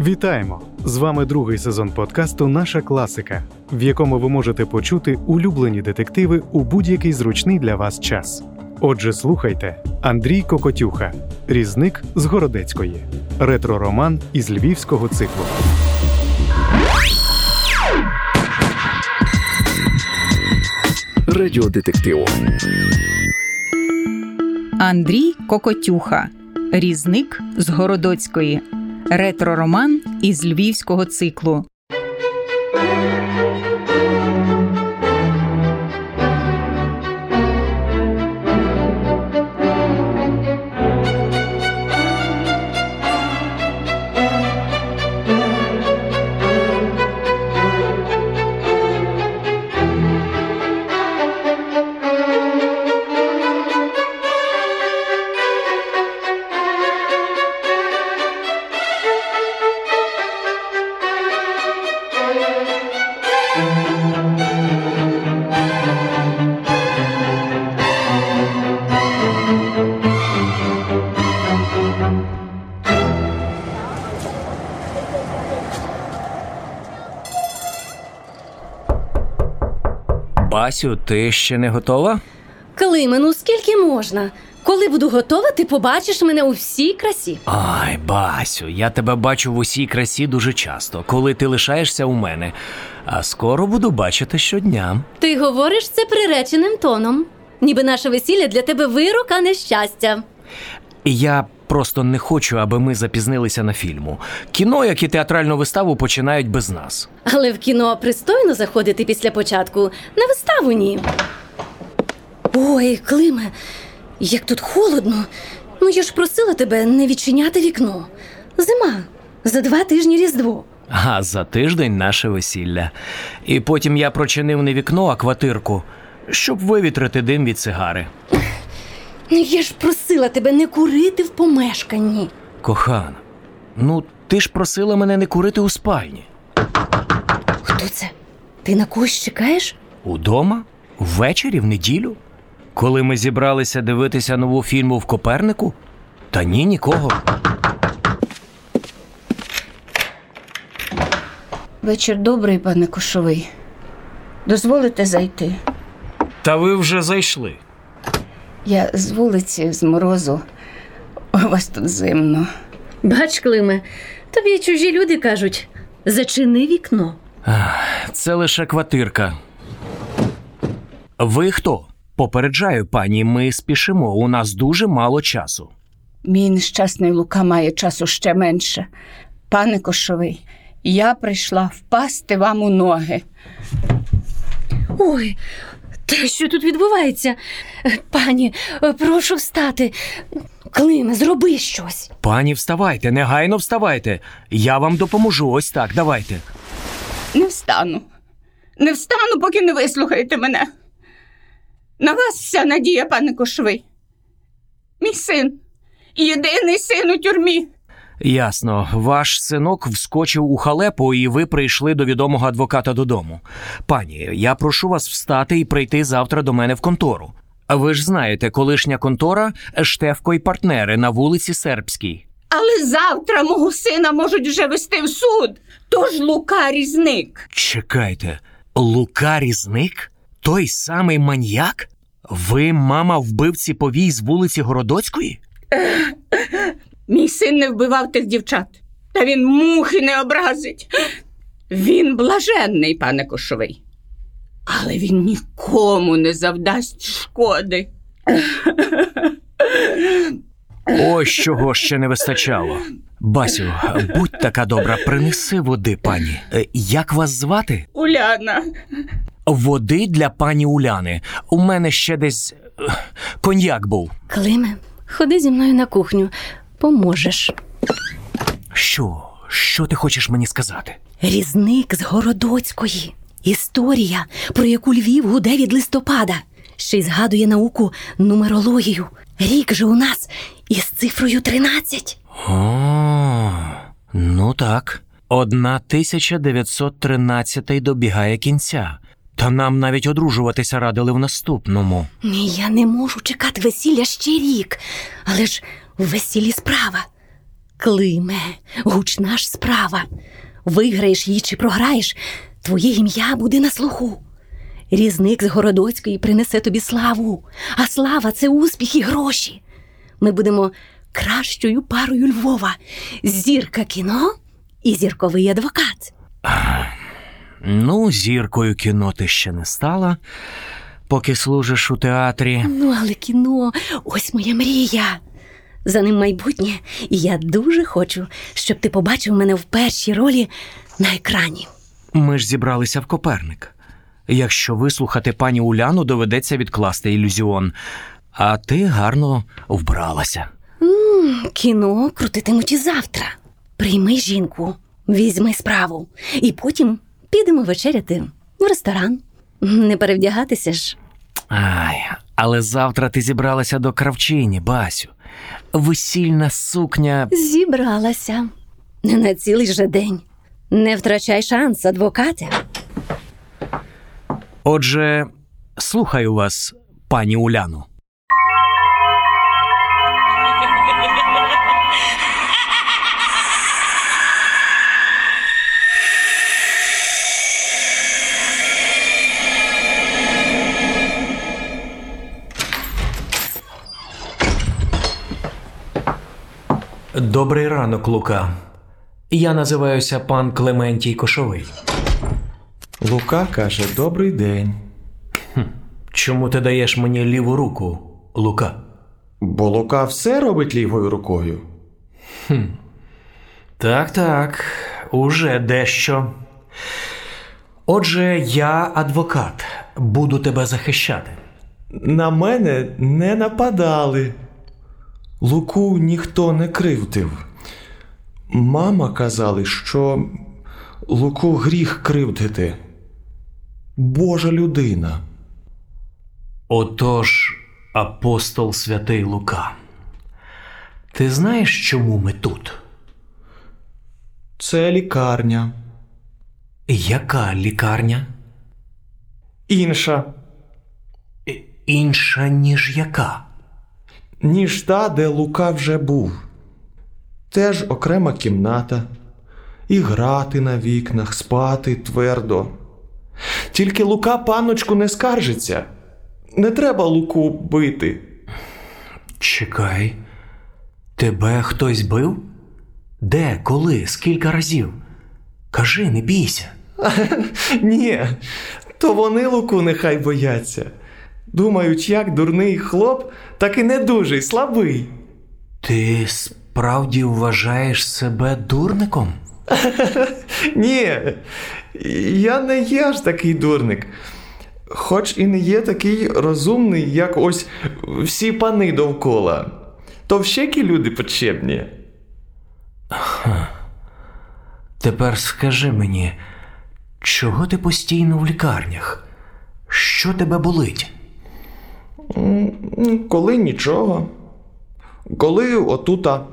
Вітаємо! З вами другий сезон подкасту Наша класика, в якому ви можете почути улюблені детективи у будь-який зручний для вас час. Отже, слухайте Андрій Кокотюха, різник з Городецької, ретро-роман із львівського циклу. Радіодетективу. Андрій Кокотюха, різник з Городоцької, ретро-роман із львівського циклу. Басю, ти ще не готова? Климе, ну скільки можна? Коли буду готова, ти побачиш мене у всій красі. Ай, Басю, я тебе бачу в усій красі дуже часто, коли ти лишаєшся у мене. А скоро буду бачити щодня. Ти говориш це приреченим тоном. Ніби наше весілля для тебе вирок, а не щастя. Я просто не хочу, аби ми запізнилися на фільму. Кіно, як і театральну виставу, починають без нас. Але в кіно пристойно заходити після початку, на виставу ні. Ой, Климе, як тут холодно. Ну я ж просила тебе не відчиняти вікно. Зима. За два тижні Різдво. А за тиждень наше весілля. І потім я прочинив не вікно, а квартирку, щоб вивітрити дим від сигари. Ну я ж просила тебе не курити в помешканні. Кохана, ну ти ж просила мене не курити у спальні. Хто це? Ти на когось чекаєш? Удома? Ввечері, в неділю? Коли ми зібралися дивитися нову фільму в Копернику? Та ні, нікого. Вечір добрий, пане Кошовий. Дозволите зайти? Та ви вже зайшли. Я з вулиці, з морозу. У вас тут зимно. Бач, Климе, тобі чужі люди кажуть: зачини вікно. Це лише квартирка. Ви хто? Попереджаю, пані, ми спішимо. У нас дуже мало часу. Мій нещасний Лука має часу ще менше. Пане Кошовий, я прийшла впасти вам у ноги. Ой, та що тут відбувається? Пані, прошу встати. Климе, зроби щось. Пані, вставайте, негайно вставайте. Я вам допоможу. Ось так, давайте. Не встану. Не встану, поки не вислухаєте мене. На вас вся надія, пане Кошовий. Мій син. Єдиний син у тюрмі. Ясно, ваш синок вскочив у халепу, і ви прийшли до відомого адвоката додому. Пані, я прошу вас встати і прийти завтра до мене в контору. А ви ж знаєте, колишня контора Штефко і партнери на вулиці Сербській. Але завтра мого сина можуть вже вести в суд. Тож Лука різник. Чекайте, Лука Різник? Той самий маньяк? Ви, мама, вбивці повій з вулиці Городоцької? Мій син не вбивав тих дівчат, та він мухи не образить. Він блаженний, пане Кошовий. Але він нікому не завдасть шкоди. Ось чого ще не вистачало. Басю, будь така добра, принеси води, пані. Е, Як вас звати? Уляна, Води для пані Уляни. У мене ще десь е, коньяк був. Климе, ходи зі мною на кухню, поможеш. Що? Що ти хочеш мені сказати? Різник з Городоцької. Історія, про яку Львів гуде від листопада. Ще й згадує науку нумерологію. Рік же у нас із цифрою 13. О, ну так. 1913 добігає кінця. Та нам навіть одружуватися радили в наступному. Ні, я не можу чекати весілля ще рік. Але ж в весіллі справа. Климе, гучна ж справа. Виграєш її чи програєш, твоє ім'я буде на слуху. Різник з Городоцької принесе тобі славу, а слава це успіх і гроші. Ми будемо кращою парою Львова, зірка кіно і зірковий адвокат. Ну, зіркою кіно ти ще не стала, поки служиш у театрі. Ну, але кіно ось моя мрія. За ним майбутнє, і я дуже хочу, щоб ти побачив мене в першій ролі на екрані. Ми ж зібралися в Коперник. Якщо вислухати пані Уляну, доведеться відкласти ілюзіон. А ти гарно вбралася. М, Кіно крутитимуть і завтра. Прийми жінку, візьми справу, і потім підемо вечеряти в ресторан. Не перевдягатися ж. Ай, але завтра ти зібралася до кравчині, Басю. Весільна сукня. Зібралася. Не на цілий же день. Не втрачай шанс, адвокате. Отже, слухаю вас, пані Уляну. Добрий ранок, Лука. Я називаюся пан Клементій Кошовий. Лука каже: Добрий день. Чому ти даєш мені ліву руку, Лука? Бо Лука все робить лівою рукою. Так, так, уже дещо. Отже, я адвокат, буду тебе захищати. На мене не нападали. Луку ніхто не кривдив. Мама казали, що Луку гріх кривдити. Божа людина. Отож, апостол святий Лука. Ти знаєш, чому ми тут? Це лікарня. Яка лікарня? Інша, Інша, ніж яка? Ніж та, де Лука вже був. Теж окрема кімната. І грати на вікнах, спати твердо. Тільки Лука паночку не скаржиться. Не треба Луку бити. Чекай, тебе хтось бив? Де, коли, скільки разів? Кажи, не бійся. Ні, то вони Луку нехай бояться. Думають, як дурний хлоп, так і не дуже слабий. Ти справді вважаєш себе дурником? Ні, я не є аж такий дурник. Хоч і не є такий розумний, як ось всі пани довкола. То всякі люди почебні. Тепер скажи мені, чого ти постійно в лікарнях? Що тебе болить? Коли нічого. Коли отута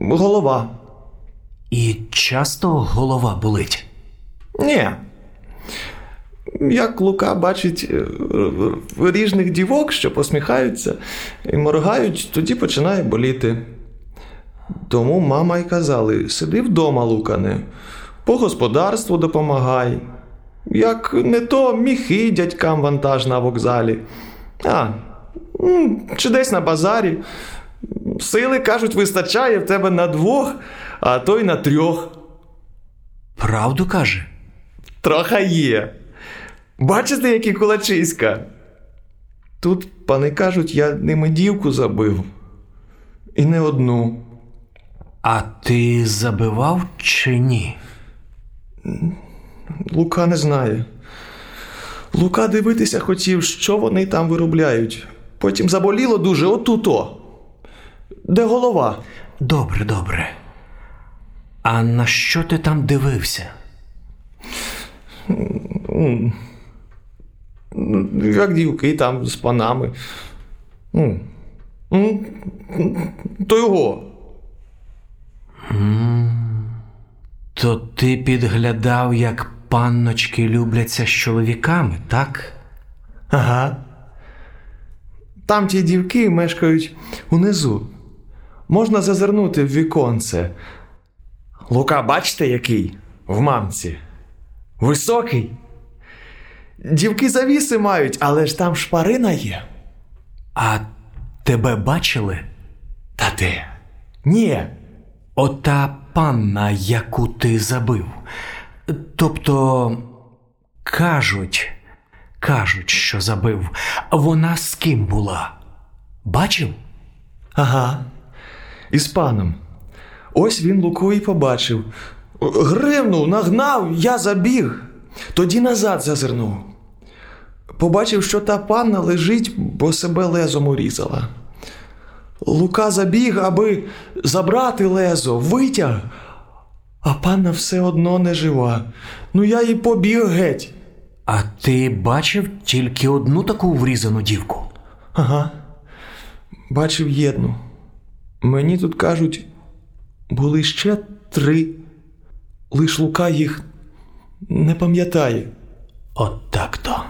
голова. І часто голова болить? Ні. Як Лука бачить е, ріжних дівок, що посміхаються і моргають, тоді починає боліти. Тому мама й казали: сиди вдома, Лукане, по господарству допомагай. Як не то міхи дядькам вантаж на вокзалі. А, чи десь на базарі. Сили, кажуть, вистачає в тебе на двох, а то й на трьох. Правду каже? Троха є. Бачите, які кулачиська? Тут пани кажуть, я ними дівку забив. І не одну. А ти забивав чи ні? Лука не знає. Лука дивитися хотів, що вони там виробляють. Потім заболіло дуже отуто. Де голова? Добре, добре. А на що ти там дивився? Як дівки там з панами. То його. То ти підглядав, як панночки любляться з чоловіками, так? Ага. Там ті дівки мешкають унизу. Можна зазирнути в віконце. Лука, бачите, який? В мамці. Високий. Дівки завіси мають, але ж там шпарина є. А тебе бачили? Та де? Ні. Ота панна, яку ти забив. Тобто, кажуть, кажуть, що забив. Вона з ким була? Бачив? Ага. Із паном. Ось він Луку і побачив. Гривнув, нагнав, я забіг. Тоді назад зазирнув. Побачив, що та панна лежить, бо себе лезом урізала. Лука забіг, аби забрати лезо, витяг, а панна все одно не жива. Ну я й побіг геть. А ти бачив тільки одну таку врізану дівку? Ага. Бачив єдну. Мені тут кажуть, були ще три. Лиш Лука їх не пам'ятає. От так-то.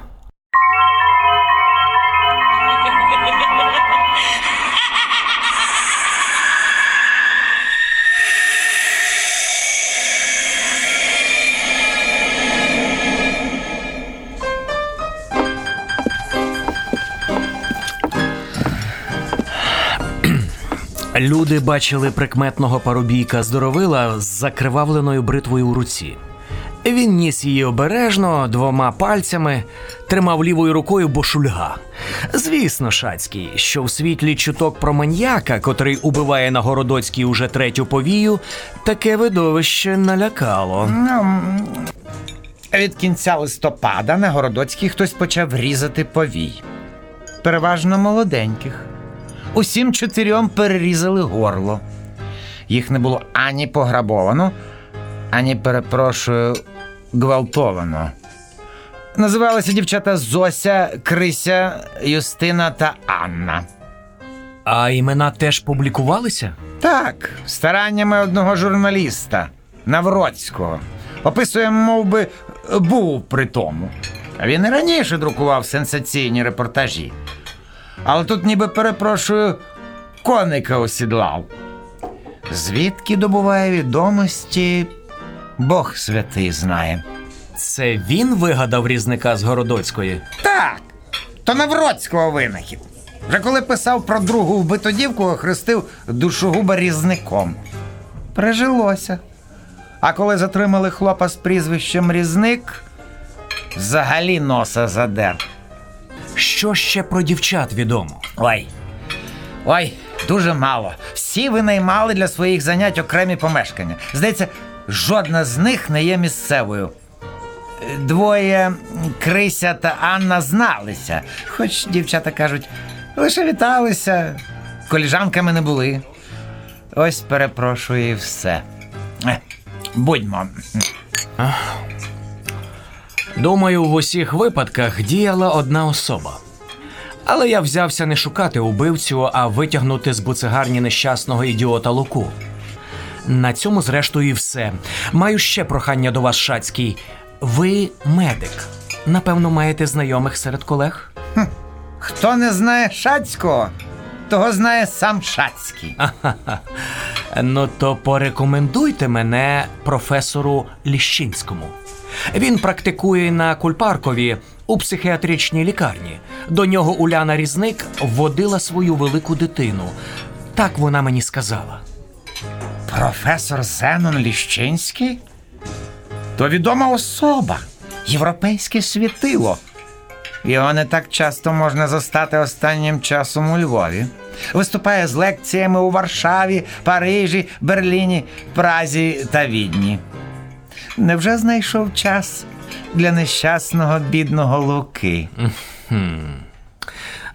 Люди бачили прикметного парубійка здоровила з закривавленою бритвою у руці. Він ніс її обережно двома пальцями, тримав лівою рукою бошульга. Звісно, Шацький, що в світлі чуток про маньяка, котрий убиває на Городоцькій уже третю повію, таке видовище налякало. Ну, від кінця листопада на Городоцькій хтось почав різати повій. Переважно молоденьких. Усім чотирьом перерізали горло. Їх не було ані пограбовано, ані, перепрошую, гвалтовано. Називалися дівчата Зося, Крися, Юстина та Анна. А імена теж публікувалися? Так, стараннями одного журналіста Навроцького. Описує, мов би, був при тому. Він і раніше друкував сенсаційні репортажі. Але тут, ніби перепрошую, коника осідлав. Звідки добуває відомості, Бог святий знає. Це він вигадав різника з Городоцької. Так, то Навроцького винахід. Вже коли писав про другу вбиту дівку, охрестив душогуба різником. Прижилося. А коли затримали хлопа з прізвищем Різник, взагалі носа задер. Що ще про дівчат відомо? Ой. Ой, дуже мало. Всі винаймали для своїх занять окремі помешкання. Здається, жодна з них не є місцевою. Двоє Крися та Анна зналися, хоч дівчата кажуть, лише віталися, коліжанками не були. Ось перепрошую і все. Е, Будьмо. Думаю, в усіх випадках діяла одна особа. Але я взявся не шукати убивцю, а витягнути з буцегарні нещасного ідіота Луку. На цьому, зрештою, і все. Маю ще прохання до вас, Шацький. Ви медик. Напевно, маєте знайомих серед колег? Хто не знає Шацького, того знає сам Шацький. Ну то порекомендуйте мене професору Ліщинському. Він практикує на Кульпаркові у психіатричній лікарні. До нього Уляна Різник вводила свою велику дитину. Так вона мені сказала. Професор Зенон Ліщинський? То відома особа, європейське світило. Його не так часто можна застати останнім часом у Львові. Виступає з лекціями у Варшаві, Парижі, Берліні, Празі та Відні. Невже знайшов час для нещасного бідного Луки?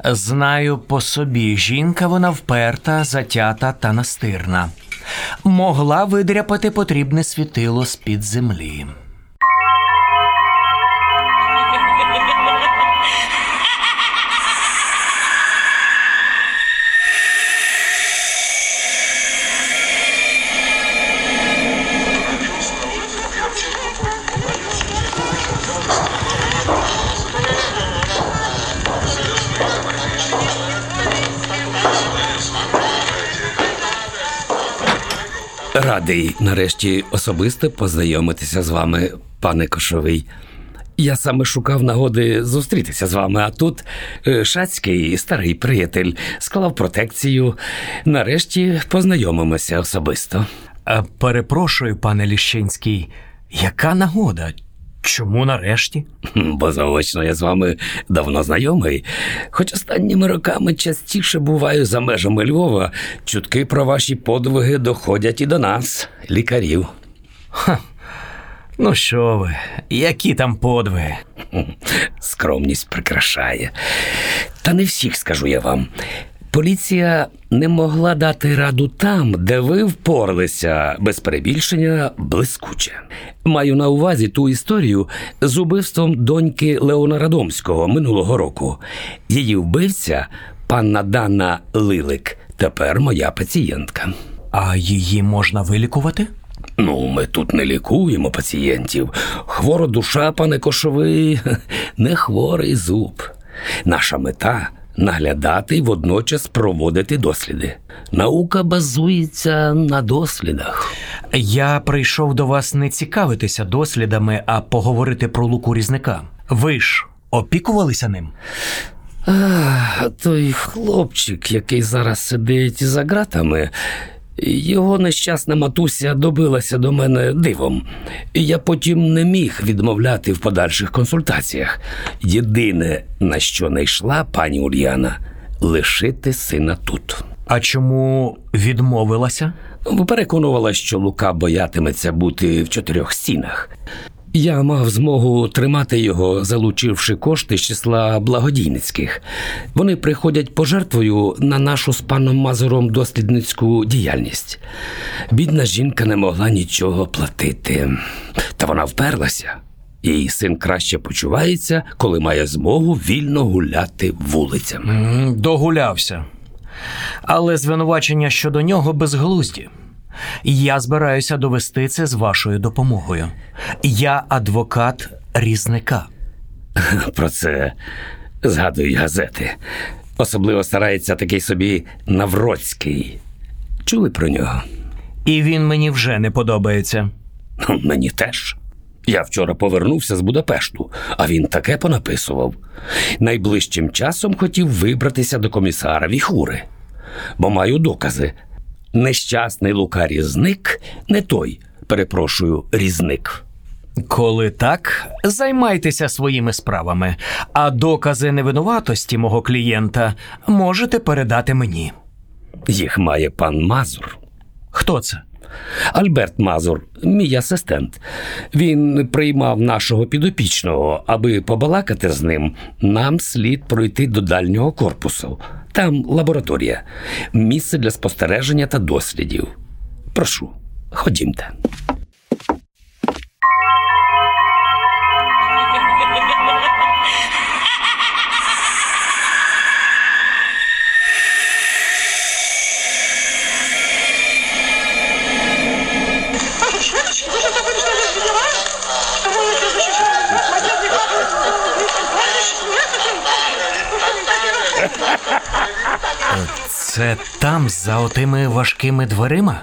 Знаю по собі, жінка вона вперта, затята та настирна. Могла видряпати потрібне світило з-під землі. Радий нарешті особисто познайомитися з вами, пане Кошовий. Я саме шукав нагоди зустрітися з вами, а тут е, шацький старий приятель склав протекцію. Нарешті познайомимося особисто. Перепрошую, пане Ліщинський, яка нагода? Чому нарешті? Бо заочно я з вами давно знайомий. Хоч останніми роками частіше буваю за межами Львова, чутки про ваші подвиги доходять і до нас, лікарів. Ну що ви, які там подвиги? Скромність прикрашає. Та не всіх скажу я вам. Поліція не могла дати раду там, де ви впоралися без перебільшення блискуче. Маю на увазі ту історію з убивством доньки Леона Радомського минулого року. Її вбивця, панна Дана Лилик, тепер моя пацієнтка. А її можна вилікувати? Ну, ми тут не лікуємо пацієнтів. Хвора душа, пане Кошовий, не хворий зуб. Наша мета наглядати і водночас проводити досліди. Наука базується на дослідах. Я прийшов до вас не цікавитися дослідами, а поговорити про луку різника. Ви ж опікувалися ним? А, той хлопчик, який зараз сидить за ґратами, його нещасна матуся добилася до мене дивом. І Я потім не міг відмовляти в подальших консультаціях. Єдине, на що не йшла пані Ульяна, лишити сина тут. А чому відмовилася? Переконувала, що Лука боятиметься бути в чотирьох стінах. Я мав змогу тримати його, залучивши кошти з числа благодійницьких. Вони приходять пожертвою на нашу з паном Мазуром дослідницьку діяльність. Бідна жінка не могла нічого платити, та вона вперлася. Її син краще почувається, коли має змогу вільно гуляти вулицями. Догулявся. Але звинувачення щодо нього безглузді. Я збираюся довести це з вашою допомогою. Я адвокат різника. Про це згадують газети. Особливо старається такий собі Навроцький. Чули про нього? І він мені вже не подобається. Ну, Мені теж. Я вчора повернувся з Будапешту, а він таке понаписував. Найближчим часом хотів вибратися до комісара Віхури, бо маю докази. Нещасний Лука Різник не той, перепрошую, різник. Коли так, займайтеся своїми справами, а докази невинуватості мого клієнта можете передати мені. Їх має пан Мазур. Хто це? Альберт Мазур, мій асистент. Він приймав нашого підопічного, аби побалакати з ним. Нам слід пройти до дальнього корпусу. Там лабораторія, місце для спостереження та дослідів. Прошу, ходімте. Це там, за отими важкими дверима?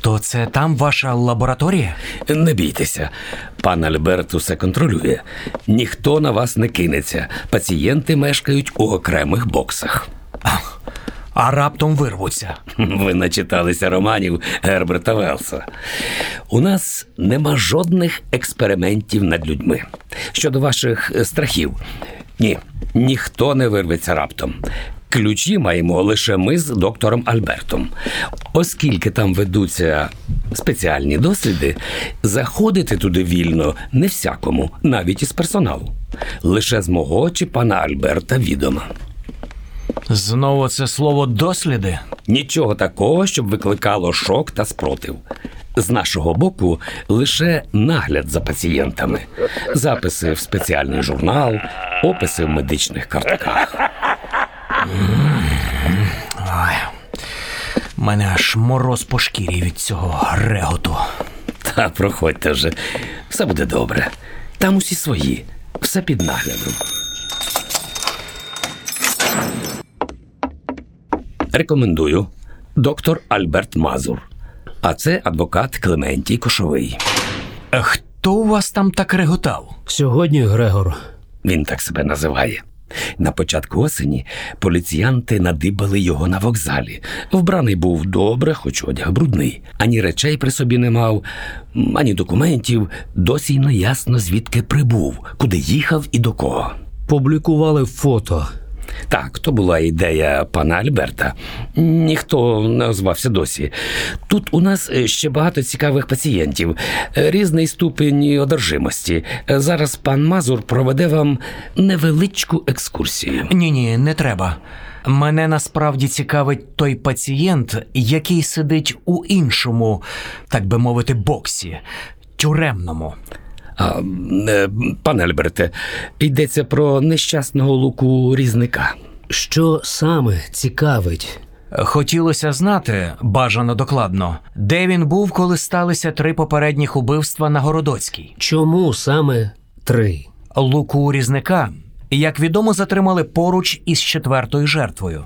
То це там ваша лабораторія? Не бійтеся, пан Альберт усе контролює. Ніхто на вас не кинеться. Пацієнти мешкають у окремих боксах. А раптом вирвуться. Ви начиталися романів Герберта Велса. У нас нема жодних експериментів над людьми. Щодо ваших е, страхів, ні, ніхто не вирветься раптом. Ключі маємо лише ми з доктором Альбертом. Оскільки там ведуться спеціальні досліди, заходити туди вільно не всякому, навіть із персоналу. Лише з мого чи пана Альберта відома. Знову це слово досліди. Нічого такого, щоб викликало шок та спротив. З нашого боку лише нагляд за пацієнтами, записи в спеціальний журнал, описи в медичних картках. Ой, мене аж мороз по шкірі від цього реготу. Та проходьте вже, все буде добре. Там усі свої, все під наглядом. Рекомендую доктор Альберт Мазур. А це адвокат Клементій Кошовий. Е, Хто у вас там так реготав? Сьогодні Грегор. Він так себе називає. На початку осені поліціянти надибали його на вокзалі. Вбраний був добре, хоч одяг брудний. Ані речей при собі не мав, ані документів. Досі й не ясно, звідки прибув, куди їхав і до кого. Публікували фото. Так, то була ідея пана Альберта. Ніхто не озвався досі. Тут у нас е, ще багато цікавих пацієнтів, е, різний ступень одержимості. Е, Зараз пан Мазур проведе вам невеличку екскурсію. Ні, ні, не треба. Мене насправді цікавить той пацієнт, який сидить у іншому, так би мовити, боксі, тюремному. А, е, пане Альберте, йдеться про нещасного луку різника. Що саме цікавить? Хотілося знати, бажано докладно, де він був, коли сталися три попередніх убивства на Городоцькій. Чому саме три? Луку різника, як відомо, затримали поруч із четвертою жертвою.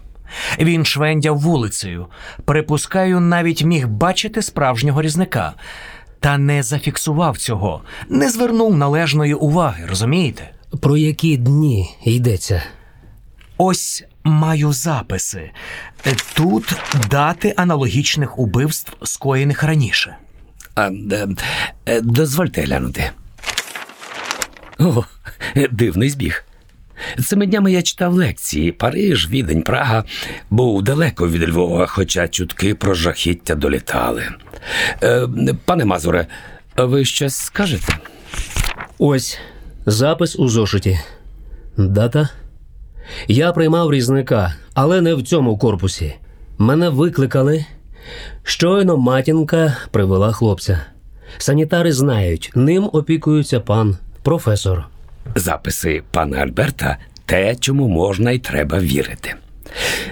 Він швендяв вулицею. Припускаю, навіть міг бачити справжнього різника. Та не зафіксував цього, не звернув належної уваги, розумієте? Про які дні йдеться? Ось маю записи. Тут дати аналогічних убивств, скоєних раніше. А, е, е, дозвольте глянути. О, е, дивний збіг. Цими днями я читав лекції Париж, Відень, Прага. Був далеко від Львова, хоча чутки про жахіття долітали. Е, пане Мазуре, ви щось скажете? Ось запис у зошиті. Дата. Я приймав різника, але не в цьому корпусі. Мене викликали. Щойно матінка привела хлопця. Санітари знають, ним опікується пан професор. Записи пана Альберта те, чому можна і треба вірити.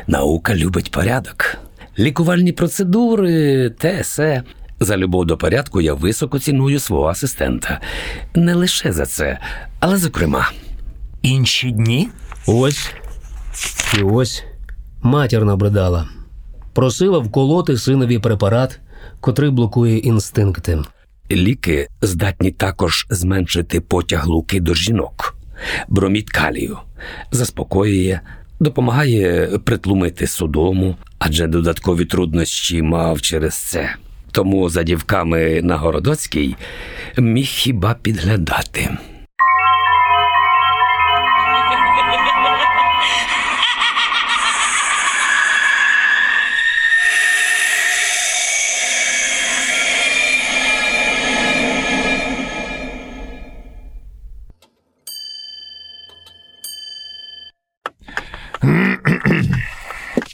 Наука любить порядок. Лікувальні процедури, те се. За любов до порядку я високо ціную свого асистента. Не лише за це, але зокрема. Інші дні? Ось і ось матір набридала. Просила вколоти синові препарат, котрий блокує інстинкти. Ліки здатні також зменшити потяг луки до жінок. Бромід калію заспокоює, допомагає притлумити судому, адже додаткові труднощі мав через це. Тому за дівками на Городоцькій міг хіба підглядати.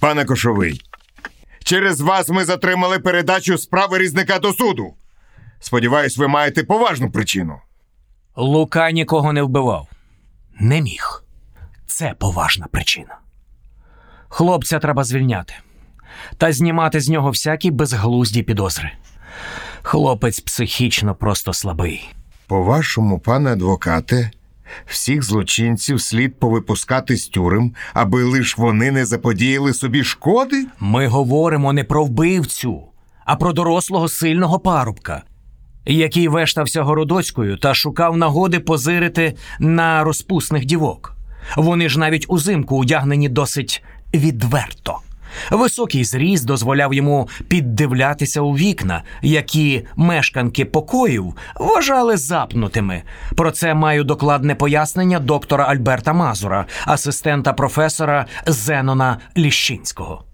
Пане Кошовий, через вас ми затримали передачу справи різника до суду. Сподіваюсь, ви маєте поважну причину. Лука нікого не вбивав. Не міг. Це поважна причина. Хлопця треба звільняти та знімати з нього всякі безглузді підозри. Хлопець психічно просто слабий. По-вашому, пане адвокате, всіх злочинців слід повипускати з тюрем, аби лиш вони не заподіяли собі шкоди? Ми говоримо не про вбивцю, а про дорослого сильного парубка, який вештався городоцькою та шукав нагоди позирити на розпусних дівок. Вони ж навіть узимку одягнені досить відверто. Високий зріст дозволяв йому піддивлятися у вікна, які мешканки покоїв вважали запнутими. Про це маю докладне пояснення доктора Альберта Мазура, асистента професора Зенона Ліщинського.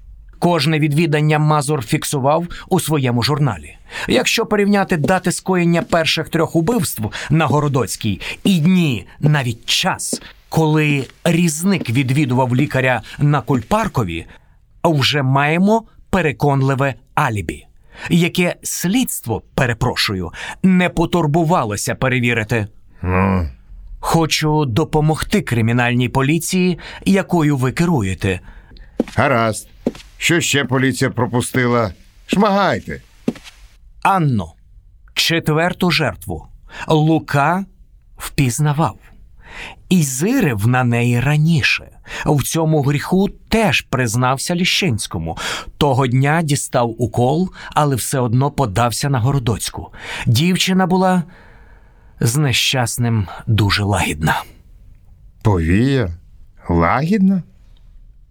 Кожне відвідання Мазур фіксував у своєму журналі. Якщо порівняти дати скоєння перших трьох убивств на Городоцькій і дні, навіть час, коли різник відвідував лікаря на Кульпаркові, вже маємо переконливе алібі, яке слідство, перепрошую, не потурбувалося перевірити. Ну, Хочу допомогти кримінальній поліції, якою ви керуєте. гаразд. Що ще поліція пропустила? Шмагайте. Анну, четверту жертву, Лука впізнавав. І зирив на неї раніше. В цьому гріху теж признався Ліщинському. Того дня дістав укол, але все одно подався на Городоцьку. Дівчина була з нещасним дуже лагідна. Повія? Лагідна?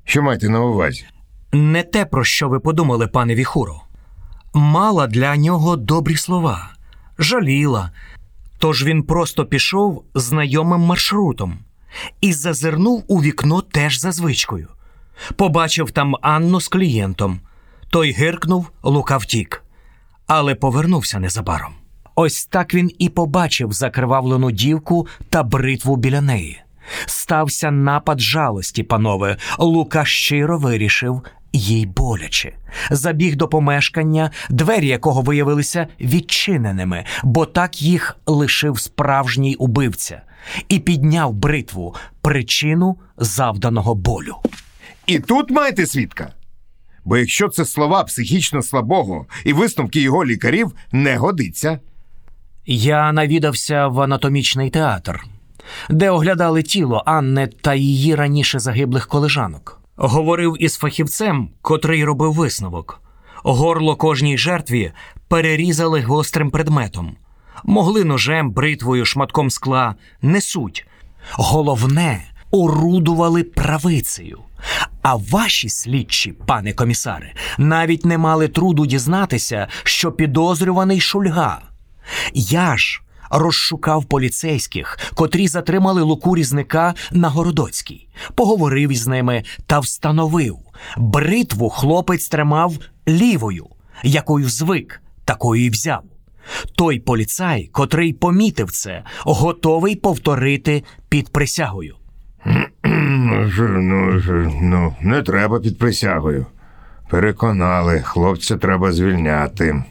Що маєте на увазі? Не те, про що ви подумали, пане Віхуро. Мала для нього добрі слова, жаліла. Тож він просто пішов знайомим маршрутом і зазирнув у вікно теж за звичкою. Побачив там Анну з клієнтом. Той гиркнув, Лука втік, але повернувся незабаром. Ось так він і побачив закривавлену дівку та бритву біля неї. Стався напад жалості, панове. Лука щиро вирішив їй боляче. Забіг до помешкання, двері якого виявилися відчиненими, бо так їх лишив справжній убивця, і підняв бритву причину завданого болю. І тут маєте свідка. Бо якщо це слова психічно слабого і висновки його лікарів не годиться. Я навідався в анатомічний театр, де оглядали тіло Анни та її раніше загиблих колежанок. Говорив із фахівцем, котрий робив висновок. Горло кожній жертві перерізали гострим предметом. Могли ножем, бритвою, шматком скла, не суть. Головне, орудували правицею. А ваші слідчі, пане комісаре, навіть не мали труду дізнатися, що підозрюваний шульга. Я ж розшукав поліцейських, котрі затримали луку різника на Городоцькій, поговорив із ними та встановив, бритву хлопець тримав лівою, якою звик, такою і взяв. Той поліцай, котрий помітив це, готовий повторити під присягою. Ну, ну, не треба під присягою. Переконали, хлопця треба звільняти.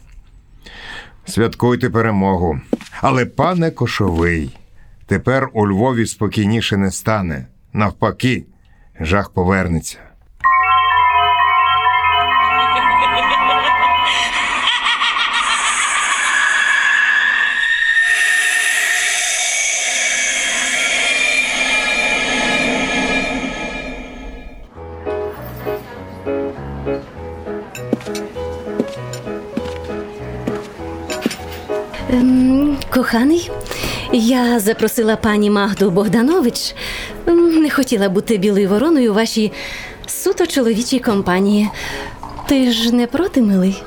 Святкуйте перемогу. Але, пане Кошовий, тепер у Львові спокійніше не стане. Навпаки, жах повернеться. Коханий, я запросила пані Магду Богданович. Не хотіла бути білою вороною у вашій суто чоловічій компанії. Ти ж не проти, милий?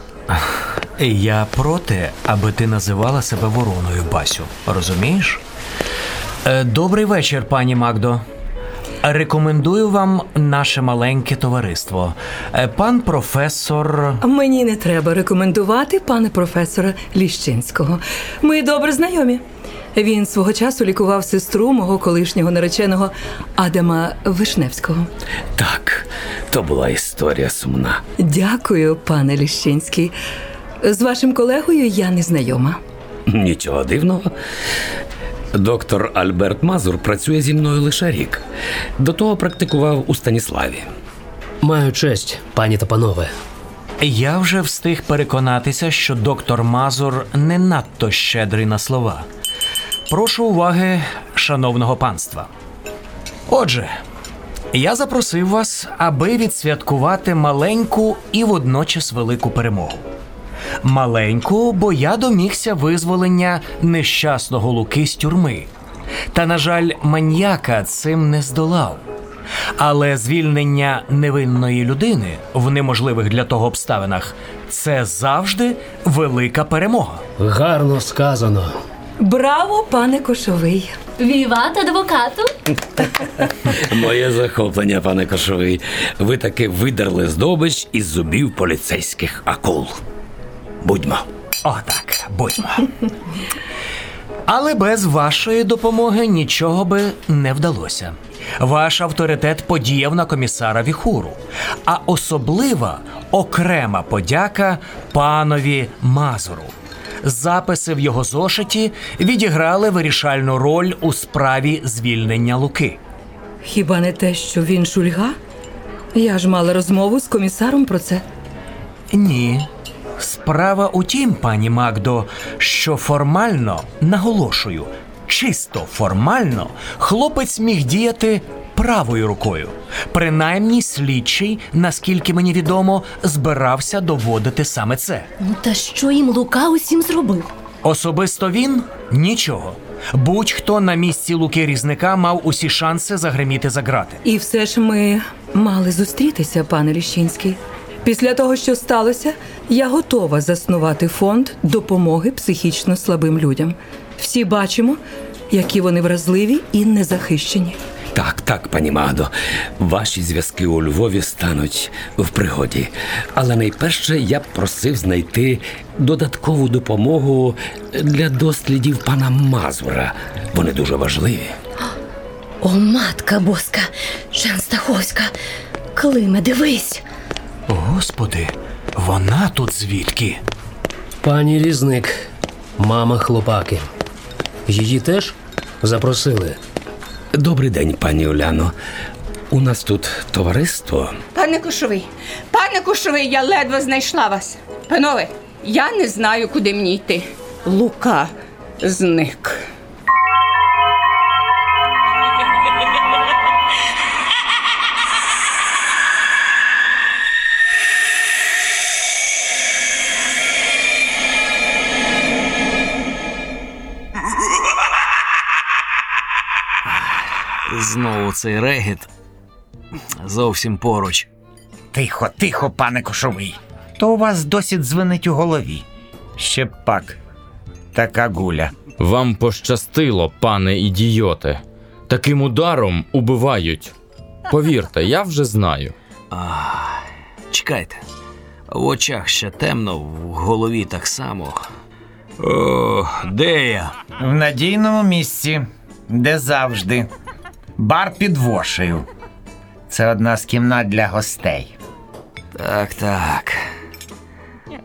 Я проти, аби ти називала себе вороною, Басю. Розумієш? Е, Добрий вечір, пані Магдо. Рекомендую вам наше маленьке товариство. Е, Пан професор. Мені не треба рекомендувати пана професора Ліщинського. Ми добре знайомі. Він свого часу лікував сестру мого колишнього нареченого Адама Вишневського. Так, то була історія сумна. Дякую, пане Ліщинський. З вашим колегою я не знайома. Нічого дивного. Доктор Альберт Мазур працює зі мною лише рік. До того практикував у Станіславі. Маю честь, пані та панове. Я вже встиг переконатися, що доктор Мазур не надто щедрий на слова. Прошу уваги, шановного панства. Отже, я запросив вас, аби відсвяткувати маленьку і водночас велику перемогу. Маленьку, бо я домігся визволення нещасного луки з тюрми. Та, на жаль, маньяка цим не здолав. Але звільнення невинної людини в неможливих для того обставинах це завжди велика перемога. Гарно сказано. Браво, пане Кошовий! Віват адвокату? Моє захоплення, пане Кошовий. Ви таки видерли здобич із зубів поліцейських акул. Будьмо. Отак, будьмо. Але без вашої допомоги нічого би не вдалося. Ваш авторитет подіяв на комісара Віхуру, а особлива окрема подяка панові Мазуру. Записи в його зошиті відіграли вирішальну роль у справі звільнення Луки. Хіба не те, що він шульга? Я ж мала розмову з комісаром про це. Ні. Справа у тім, пані Магдо, що формально наголошую, чисто формально хлопець міг діяти правою рукою. Принаймні, слідчий, наскільки мені відомо, збирався доводити саме це. Ну та що їм Лука усім зробив? Особисто він нічого. Будь-хто на місці Луки Різника мав усі шанси загриміти за грати. І все ж ми мали зустрітися, пане Ліщинський. Після того, що сталося, я готова заснувати фонд допомоги психічно слабим людям. Всі бачимо, які вони вразливі і незахищені. Так, так, пані Магдо, ваші зв'язки у Львові стануть в пригоді. Але найперше я б просив знайти додаткову допомогу для дослідів пана Мазура. Вони дуже важливі. О, матка боска, Шенстаховська. Климе, дивись. Господи, вона тут звідки? Пані різник, мама хлопаки. Її теж запросили. Добрий день, пані Уляно. У нас тут товариство. Пане Кошовий, пане Кошовий, я ледве знайшла вас. Панове, я не знаю, куди мені йти. Лука зник. Знову цей регіт. Зовсім поруч. Тихо, тихо, пане Кошовий. То у вас досі дзвенить у голові. Ще б пак. Така гуля. Вам пощастило, пане ідіоте. Таким ударом убивають. Повірте, я вже знаю. Чекайте. В очах ще темно, в голові так само. О, де я? В надійному місці, де завжди. Бар під вошею. Це одна з кімнат для гостей. Так, так.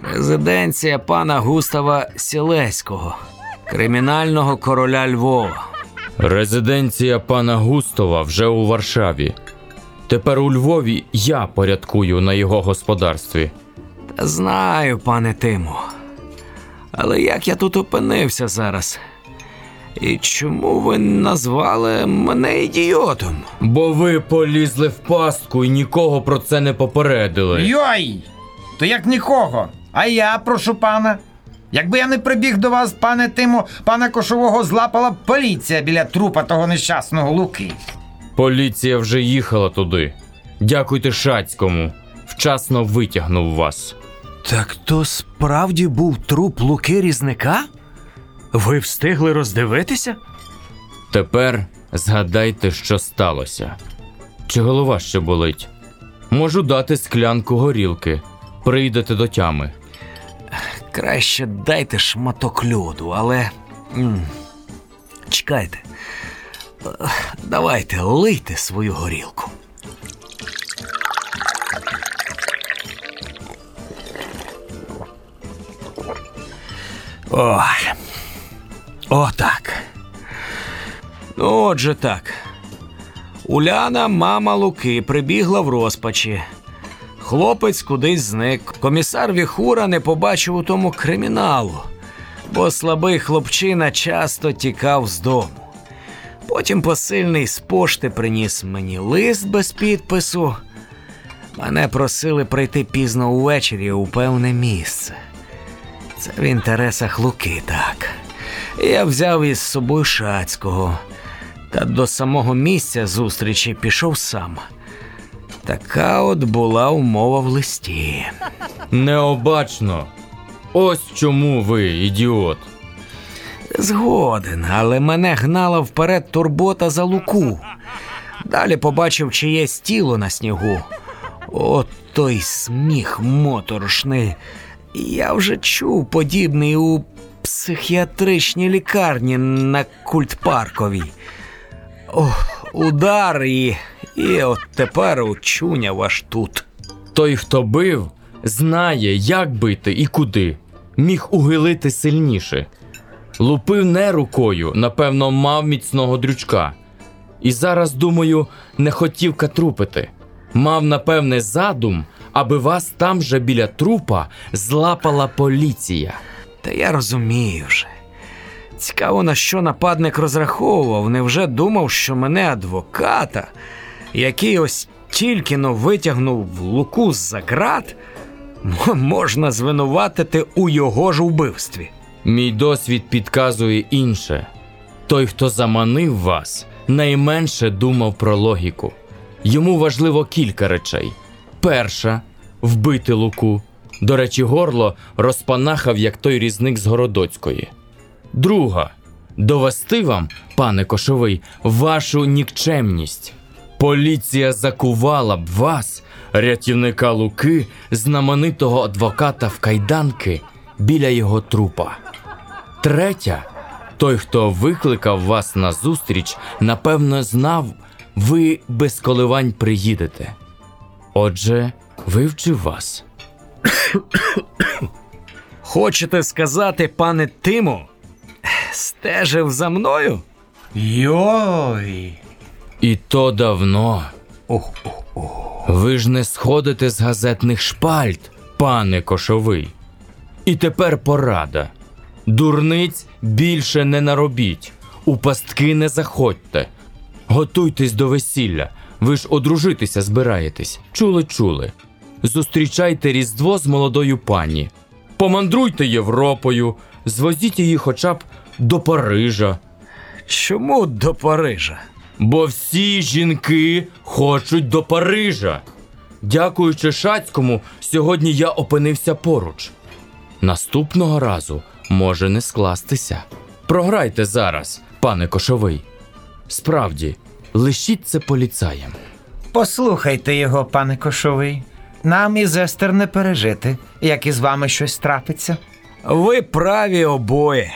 Резиденція пана Густава Сілеського, кримінального короля Львова. Резиденція пана Густова вже у Варшаві. Тепер у Львові я порядкую на його господарстві. Та знаю, пане Тимо. Але як я тут опинився зараз? І чому ви назвали мене ідіотом? Бо ви полізли в пастку і нікого про це не попередили. Йой! То як нікого. А я прошу пана. Якби я не прибіг до вас, пане Тимо, пана Кошового злапала б поліція біля трупа того нещасного луки. Поліція вже їхала туди. Дякуйте Шацькому. Вчасно витягнув вас. Так то справді був труп Луки Різника? Ви встигли роздивитися? Тепер згадайте, що сталося. Чи голова ще болить? Можу дати склянку горілки. Прийдете до тями. Краще дайте шматок льоду, але. м, Чекайте. Давайте лийте свою горілку. О, о так. Ну, отже так. Уляна, мама Луки, прибігла в розпачі. Хлопець кудись зник. Комісар Віхура не побачив у тому криміналу, бо слабий хлопчина часто тікав з дому. Потім посильний з пошти приніс мені лист без підпису. Мене просили прийти пізно увечері у певне місце. Це в інтересах Луки, так. Я взяв із собою Шацького, та до самого місця зустрічі пішов сам. Така от була умова в листі. Необачно. Ось чому ви, ідіот. Згоден, але мене гнала вперед турбота за луку. Далі побачив чиєсь тіло на снігу. От той сміх моторошний. Я вже чув подібний у психіатричній лікарні на культпарковій. Ох, удар і, і от тепер очуняв аж тут. Той, хто бив, знає, як бити і куди. Міг ухилити сильніше. Лупив не рукою, напевно, мав міцного дрючка. І зараз, думаю, не хотів катрупити. Мав, напевне, задум, аби вас там же біля трупа злапала поліція. Та я розумію вже. Цікаво, на що нападник розраховував, невже думав, що мене адвоката, який ось тільки но витягнув луку з-за ґрат, можна звинуватити у його ж вбивстві. Мій досвід підказує інше. Той, хто заманив вас, найменше думав про логіку. Йому важливо кілька речей. Перша вбити луку. До речі, горло розпанахав, як той різник з Городоцької. Друга довести вам, пане Кошовий, вашу нікчемність. Поліція закувала б вас, рятівника Луки, знаменитого адвоката в кайданки біля його трупа. Третя, той, хто викликав вас на зустріч, напевно, знав, ви без коливань приїдете. Отже, вивчив вас. Хочете сказати, пане Тиму, стежив за мною? Йой. І то давно. Ох, Ви ж не сходите з газетних шпальт, пане Кошовий. І тепер порада. Дурниць більше не наробіть, у пастки не заходьте. Готуйтесь до весілля. Ви ж одружитися збираєтесь. Чули, чули. Зустрічайте Різдво з молодою пані. Помандруйте Європою, звозіть її хоча б до Парижа. Чому до Парижа? Бо всі жінки хочуть до Парижа. Дякуючи Шацькому, сьогодні я опинився поруч. Наступного разу може не скластися. Програйте зараз, пане Кошовий. Справді, лишіть це поліцаєм. Послухайте його, пане Кошовий. Нам із Естер не пережити, як із вами щось трапиться. Ви праві обоє.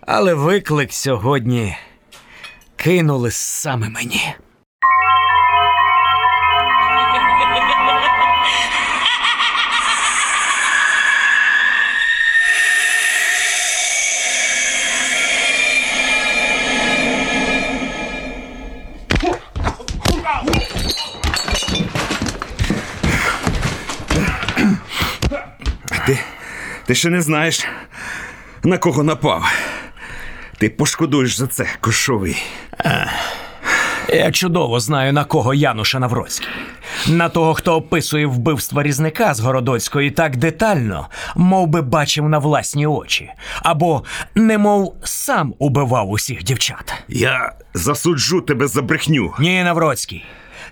Але виклик сьогодні кинули саме мені. Ти ще не знаєш, на кого напав. Ти пошкодуєш за це, кошовий. Я чудово знаю, на кого Януша Навроцький. На того, хто описує вбивство різника з Городоцької так детально, мов би бачив на власні очі, або немов сам убивав усіх дівчат. Я засуджу тебе за брехню. Ні, Навроцький.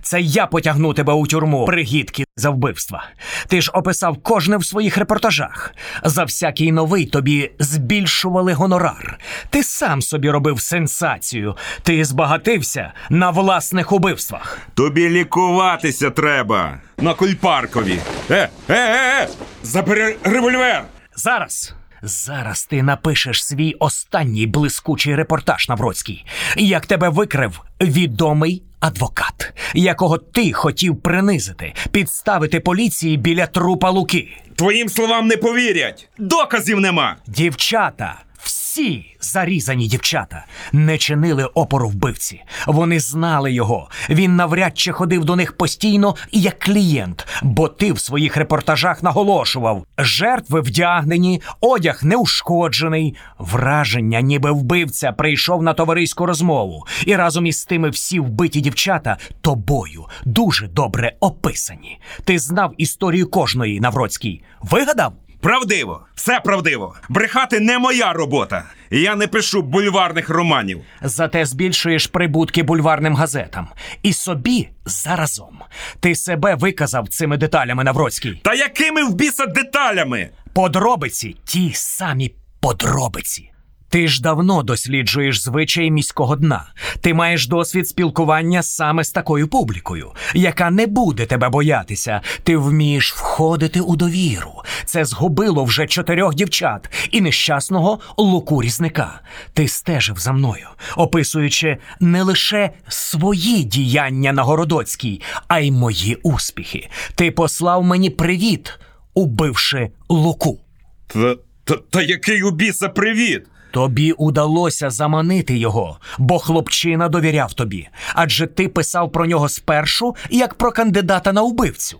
Це я потягну тебе у тюрму пригідки за вбивства. Ти ж описав кожне в своїх репортажах. За всякий новий тобі збільшували гонорар. Ти сам собі робив сенсацію. Ти збагатився на власних убивствах. Тобі лікуватися треба на Кульпаркові. Е, е, е, е! Забери револьвер! Зараз. Зараз ти напишеш свій останній блискучий репортаж Навроцький, як тебе викрив відомий адвокат, якого ти хотів принизити, підставити поліції біля трупа Луки. Твоїм словам не повірять. Доказів нема. Дівчата, всі зарізані дівчата, не чинили опору вбивці. Вони знали його. Він навряд чи ходив до них постійно і як клієнт, бо ти в своїх репортажах наголошував: жертви вдягнені, одяг неушкоджений, враження, ніби вбивця прийшов на товариську розмову, і разом із тими всі вбиті дівчата тобою дуже добре описані. Ти знав історію кожної Навроцький. Вигадав? Правдиво, все правдиво. Брехати не моя робота. І я не пишу бульварних романів. Зате збільшуєш прибутки бульварним газетам. І собі заразом. Ти себе виказав цими деталями Навроцький. Та якими в біса деталями? Подробиці ті самі подробиці. Ти ж давно досліджуєш звичаї міського дна. Ти маєш досвід спілкування саме з такою публікою, яка не буде тебе боятися. Ти вмієш входити у довіру. Це згубило вже чотирьох дівчат і нещасного луку різника. Ти стежив за мною, описуючи не лише свої діяння на Городоцькій, а й мої успіхи. Ти послав мені привіт, убивши луку. Та, та, та який у біса привіт? Тобі удалося заманити його, бо хлопчина довіряв тобі, адже ти писав про нього спершу як про кандидата на вбивцю,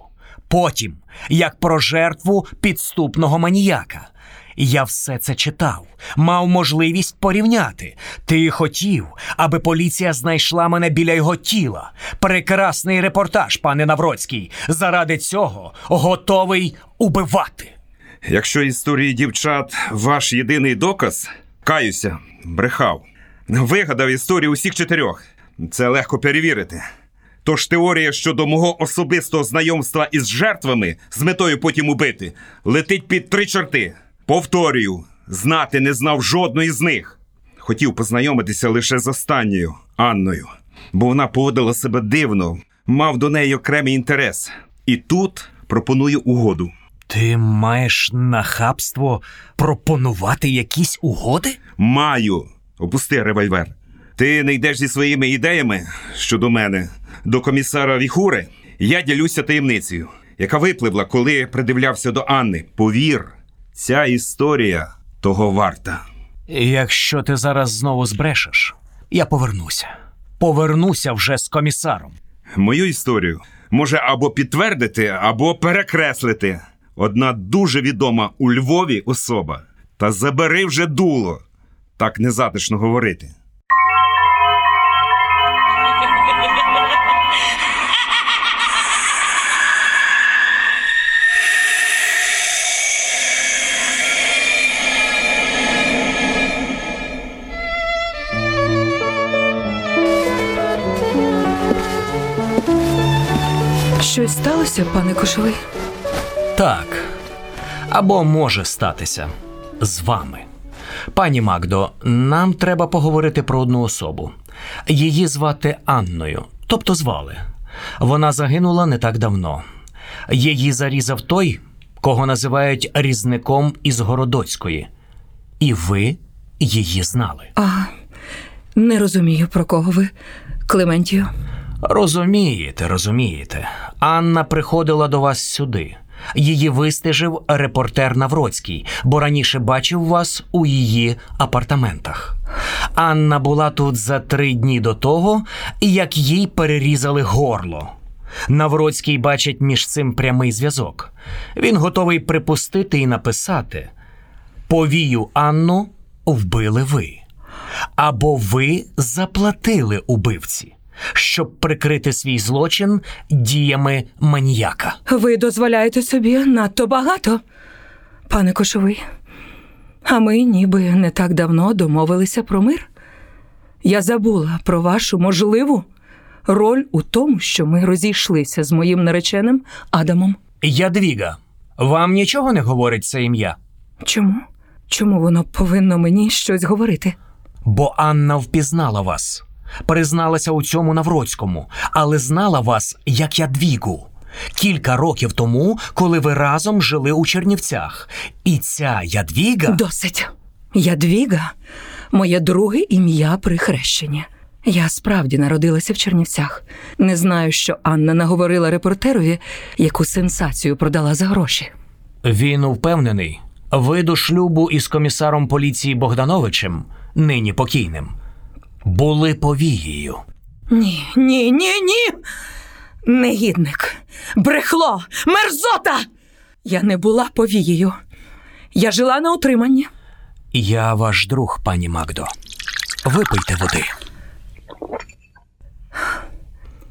потім як про жертву підступного маніяка. Я все це читав, мав можливість порівняти. Ти хотів, аби поліція знайшла мене біля його тіла. Прекрасний репортаж, пане Навроцький. Заради цього готовий убивати. Якщо історії дівчат ваш єдиний доказ, каюся, брехав. Вигадав історію усіх чотирьох. Це легко перевірити. Тож теорія щодо мого особистого знайомства із жертвами з метою потім убити летить під три чорти. Повторюю, знати не знав жодної з них. Хотів познайомитися лише з останньою Анною, бо вона поводила себе дивно, мав до неї окремий інтерес. І тут пропоную угоду. Ти маєш нахабство пропонувати якісь угоди? Маю. Опусти револьвер. Ти не йдеш зі своїми ідеями щодо мене до комісара Віхури. Я ділюся таємницею, яка випливла, коли придивлявся до Анни. Повір, ця історія того варта. Якщо ти зараз знову збрешеш, я повернуся. Повернуся вже з комісаром. Мою історію може або підтвердити, або перекреслити. Одна дуже відома у Львові особа. Та забери вже дуло. Так незатишно говорити. Щось сталося, пане Кошовий? Так. Або може статися з вами. Пані Магдо, нам треба поговорити про одну особу. Її звати Анною, тобто звали. Вона загинула не так давно. Її зарізав той, кого називають різником із Городоцької. І ви її знали. А, не розумію, про кого ви, Клементію. Розумієте, розумієте. Анна приходила до вас сюди. Її вистежив репортер Навроцький, бо раніше бачив вас у її апартаментах. Анна була тут за три дні до того, як їй перерізали горло. Навроцький бачить між цим прямий зв'язок. Він готовий припустити і написати: Повію Анну вбили ви. Або ви заплатили убивці, щоб прикрити свій злочин діями маніяка. Ви дозволяєте собі надто багато, пане Кошовий. А ми ніби не так давно домовилися про мир. Я забула про вашу можливу роль у тому, що ми розійшлися з моїм нареченим Адамом. Ядвіга, вам нічого не говорить це ім'я? Чому? Чому воно повинно мені щось говорити? Бо Анна впізнала вас, призналася у цьому Навроцькому, але знала вас як Ядвігу. Кілька років тому, коли ви разом жили у Чернівцях. І ця Ядвіга. Досить. Ядвіга моє друге ім'я при хрещенні. Я справді народилася в Чернівцях. Не знаю, що Анна наговорила репортерові, яку сенсацію продала за гроші. Він упевнений, ви до шлюбу із комісаром поліції Богдановичем, нині покійним, були повією. Ні, ні, ні, ні. Негідник, брехло, мерзота. Я не була повією. Я жила на утриманні. Я ваш друг, пані Магдо. Випийте води.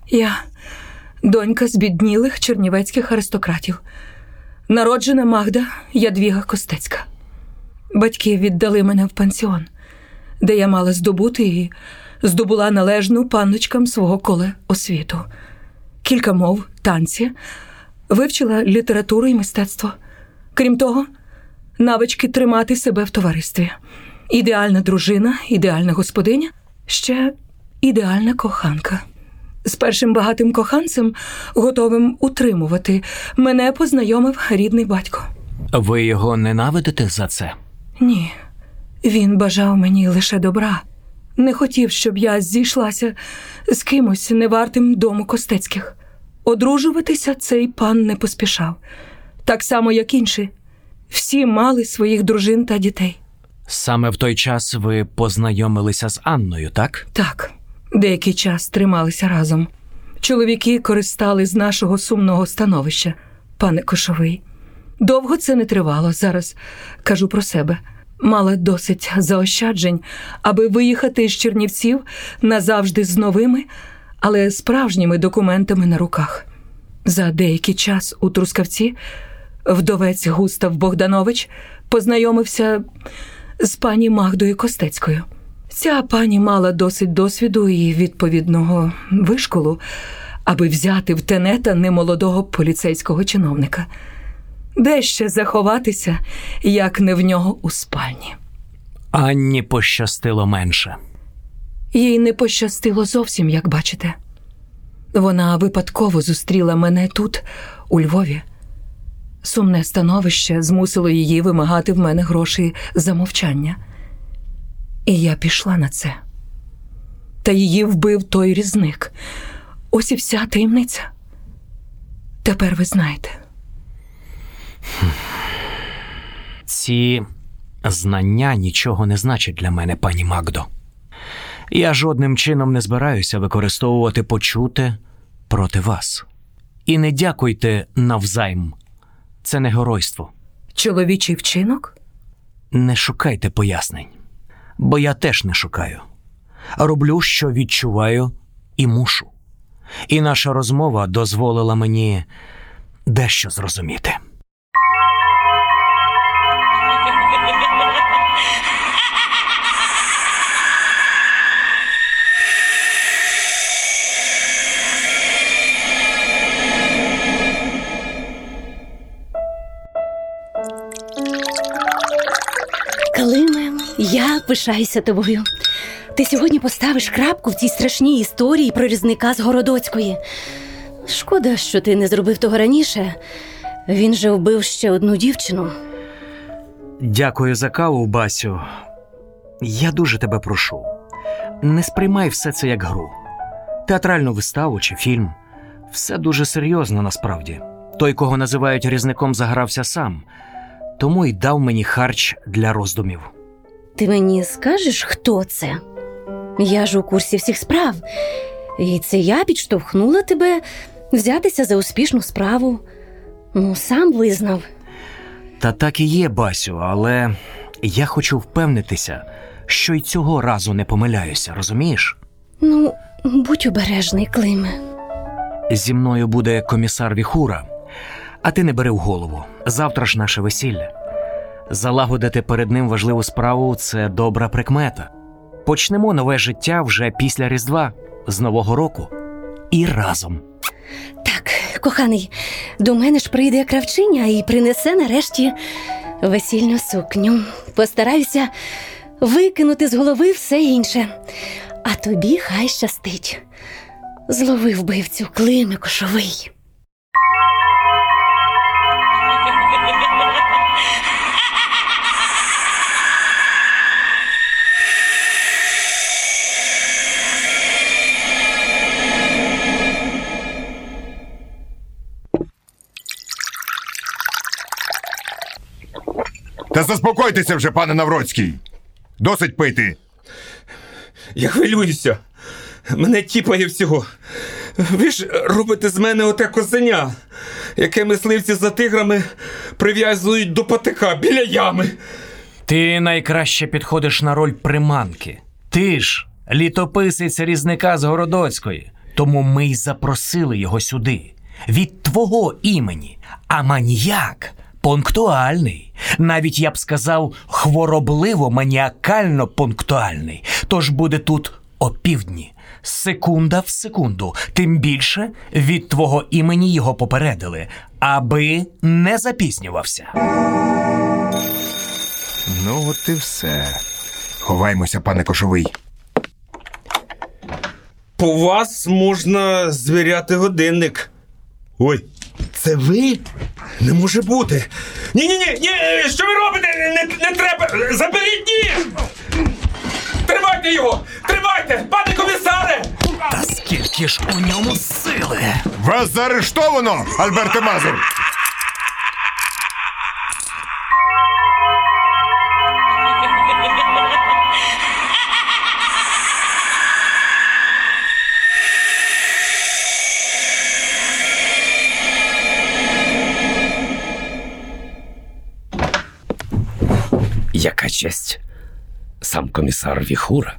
Я донька збіднілих чернівецьких аристократів, народжена Магда Ядвіга Костецька. Батьки віддали мене в пансіон, де я мала здобути і здобула належну панночкам свого коле освіту. Кілька мов, танці, вивчила літературу і мистецтво. Крім того, навички тримати себе в товаристві. Ідеальна дружина, ідеальна господиня, ще ідеальна коханка. З першим багатим коханцем, готовим утримувати, мене познайомив рідний батько. Ви його ненавидите за це? Ні, він бажав мені лише добра. Не хотів, щоб я зійшлася з кимось невартим дому Костецьких. Одружуватися цей пан не поспішав, так само, як інші. Всі мали своїх дружин та дітей. Саме в той час ви познайомилися з Анною, так? Так, деякий час трималися разом. Чоловіки користали з нашого сумного становища, пане Кошовий. Довго це не тривало. Зараз кажу про себе. Мала досить заощаджень, аби виїхати з Чернівців назавжди з новими, але справжніми документами на руках. За деякий час у Трускавці вдовець Густав Богданович познайомився з пані Магдою Костецькою. Ця пані мала досить досвіду і відповідного вишколу, аби взяти в тенета немолодого поліцейського чиновника. Де ще заховатися, як не в нього у спальні. Анні пощастило менше. Їй не пощастило зовсім, як бачите. Вона випадково зустріла мене тут, у Львові. Сумне становище змусило її вимагати в мене грошей за мовчання. І я пішла на це. Та її вбив той різник. Ось і вся таємниця. Тепер ви знаєте. Ці знання нічого не значать для мене, пані Магдо. Я жодним чином не збираюся використовувати почуте проти вас. І не дякуйте навзайм. Це не геройство. Чоловічий вчинок? Не шукайте пояснень, бо я теж не шукаю. Роблю, що відчуваю і мушу. І наша розмова дозволила мені дещо зрозуміти. Я пишаюся тобою. Ти сьогодні поставиш крапку в цій страшній історії про різника з Городоцької. Шкода, що ти не зробив того раніше. Він же вбив ще одну дівчину. Дякую за каву, Басю. Я дуже тебе прошу. Не сприймай все це як гру. Театральну виставу чи фільм. Все дуже серйозно насправді. Той, кого називають різником, загрався сам, тому й дав мені харч для роздумів. Ти мені скажеш, хто це? Я ж у курсі всіх справ, і це я підштовхнула тебе взятися за успішну справу. Ну, сам визнав. Та так і є, Басю, але я хочу впевнитися, що й цього разу не помиляюся, розумієш? Ну, будь обережний, Климе. Зі мною буде комісар Віхура, а ти не бери в голову. Завтра ж наше весілля. Залагодити перед ним важливу справу це добра прикмета. Почнемо нове життя вже після Різдва, з Нового року і разом. Так, коханий, до мене ж прийде кравчиня і принесе нарешті весільну сукню. Постараюся викинути з голови все інше. А тобі хай щастить. Злови вбивцю Климе Кошовий. Та заспокойтеся вже, пане Навроцький. Досить пити. Я хвилююся. Мене тіпає всього. Ви ж робите з мене оте козеня, яке мисливці за тиграми прив'язують до патика біля ями. Ти найкраще підходиш на роль приманки. Ти ж літописець різника з Городоцької. Тому ми й запросили його сюди. Від твого імені. А маніяк пунктуальний. Навіть я б сказав, хворобливо маніакально пунктуальний. Тож буде тут опівдні. Секунда в секунду, тим більше від твого імені його попередили, аби не запізнювався. Ну, от і все. Ховаймося, пане Кошовий. По вас можна звіряти годинник. Ой, це ви? Не може бути. Ні, ні, ні, ні, що ви робите? Не, не треба. Заберіть ні! Тримайте його! Тримайте! Пане комісаре! Та скільки ж у ньому сили? Вас заарештовано, Альберте Мазур! Честь? Сам комісар Віхура.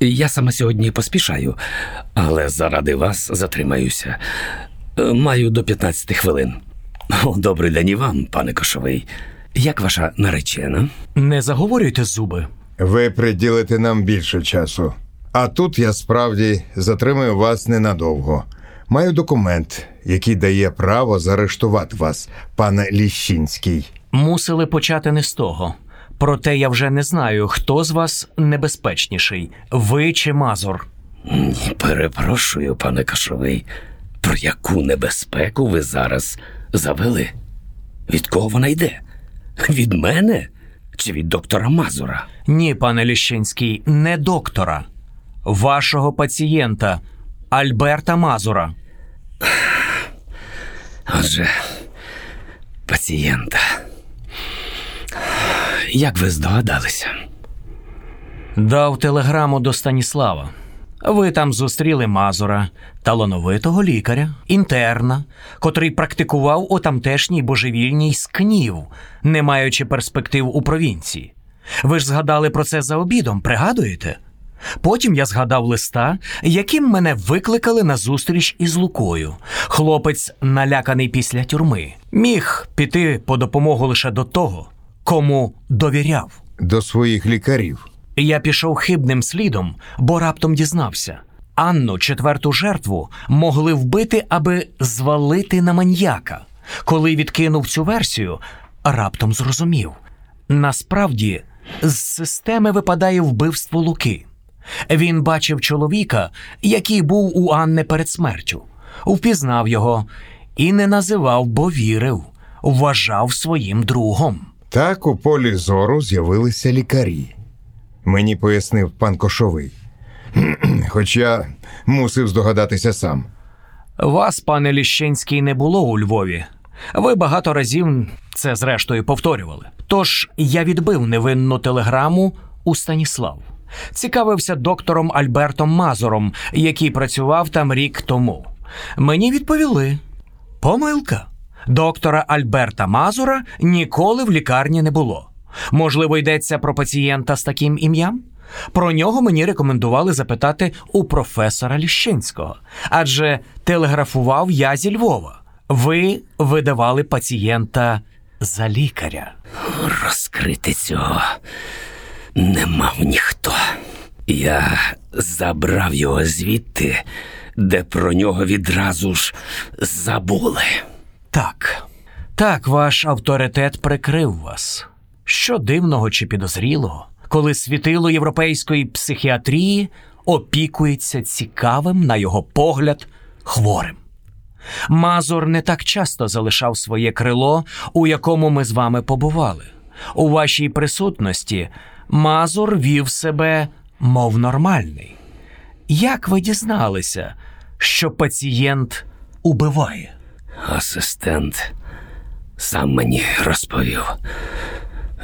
Я саме сьогодні поспішаю, але заради вас затримаюся. Е, Маю до 15 хвилин. О, добрий день і вам, пане Кошовий. Як ваша наречена? Не заговорюйте зуби. Ви приділите нам більше часу. А тут я справді затримую вас ненадовго. Маю документ, який дає право заарештувати вас, пане Ліщинський. Мусили почати не з того. Проте я вже не знаю, хто з вас небезпечніший, ви чи Мазур. Перепрошую, пане Кошовий. Про яку небезпеку ви зараз завели? Від кого вона йде? Від мене чи від доктора Мазура? Ні, пане Ліщинський, не доктора, вашого пацієнта Альберта Мазура. Отже, пацієнта. Як ви здогадалися? Дав телеграму до Станіслава. Ви там зустріли Мазура, талановитого лікаря, інтерна, котрий практикував у тамтешній божевільній скнів, не маючи перспектив у провінції. Ви ж згадали про це за обідом, пригадуєте? Потім я згадав листа, яким мене викликали на зустріч із Лукою. Хлопець, наляканий після тюрми, міг піти по допомогу лише до того, кому довіряв. До своїх лікарів. Я пішов хибним слідом, бо раптом дізнався. Анну, четверту жертву, могли вбити, аби звалити на маньяка. Коли відкинув цю версію, раптом зрозумів. Насправді, з системи випадає вбивство Луки. Він бачив чоловіка, який був у Анни перед смертю, впізнав його і не називав, бо вірив, вважав своїм другом. Так у полі зору з'явилися лікарі. Мені пояснив пан Кошовий. Хоч я мусив здогадатися сам. Вас, пане Ліщенський, не було у Львові. Ви багато разів це зрештою повторювали. Тож я відбив невинну телеграму у Станіслав. Цікавився доктором Альбертом Мазуром, який працював там рік тому. Мені відповіли: помилка. Доктора Альберта Мазура ніколи в лікарні не було. Можливо, йдеться про пацієнта з таким ім'ям? Про нього мені рекомендували запитати у професора Ліщинського, адже телеграфував я зі Львова. Ви видавали пацієнта за лікаря. Розкрити цього не мав ніхто. Я забрав його звідти, де про нього відразу ж забули. Так, так, ваш авторитет прикрив вас. Що дивного чи підозрілого, коли світило європейської психіатрії опікується цікавим, на його погляд, хворим. Мазур не так часто залишав своє крило, у якому ми з вами побували. У вашій присутності Мазур вів себе, мов нормальний. Як ви дізналися, що пацієнт убиває? Асистент сам мені розповів.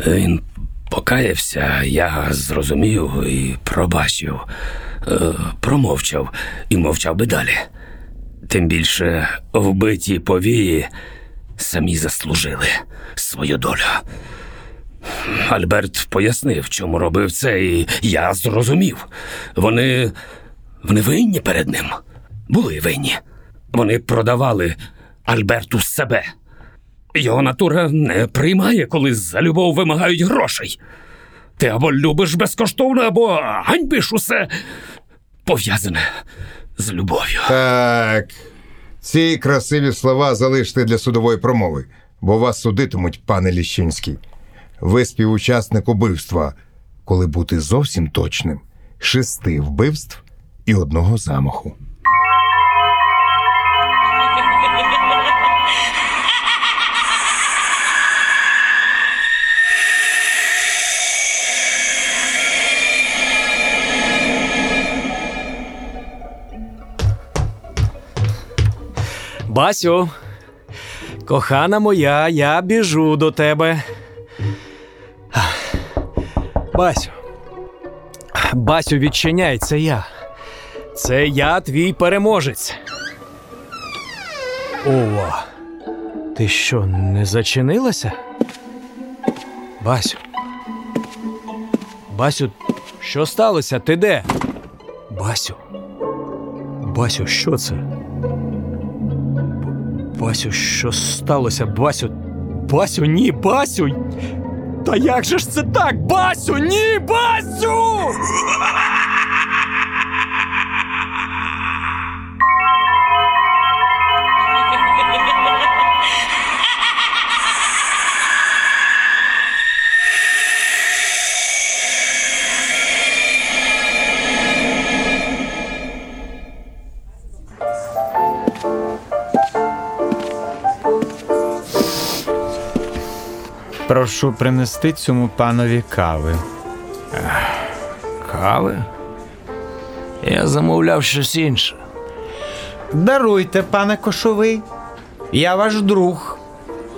Він покаявся, я зрозумів і пробачив, Е, промовчав і мовчав би далі. Тим більше вбиті повії самі заслужили свою долю. Альберт пояснив, чому робив це, і я зрозумів. Вони. вони винні перед ним. Були винні. Вони продавали Альберту себе. Його натура не приймає, коли за любов вимагають грошей. Ти або любиш безкоштовно, або ганьбиш усе пов'язане з любов'ю. Так. Ці красиві слова залиште для судової промови, бо вас судитимуть, пане Ліщинський. Ви співучасник убивства, коли бути зовсім точним, шести вбивств і одного замаху. Басю, кохана моя, я біжу до тебе. Басю. Басю, відчиняй, це я. Це я твій переможець. Ова. Ти що, не зачинилася? Басю. Басю, що сталося? Ти де? Басю. Басю, що це? Басю, що сталося? Басю. Басю, ні, Басю. Та як же ж це так? Басю, ні, Басю! Прошу принести цьому панові кави. Кави? Я замовляв щось інше. Даруйте, пане Кошовий. Я ваш друг.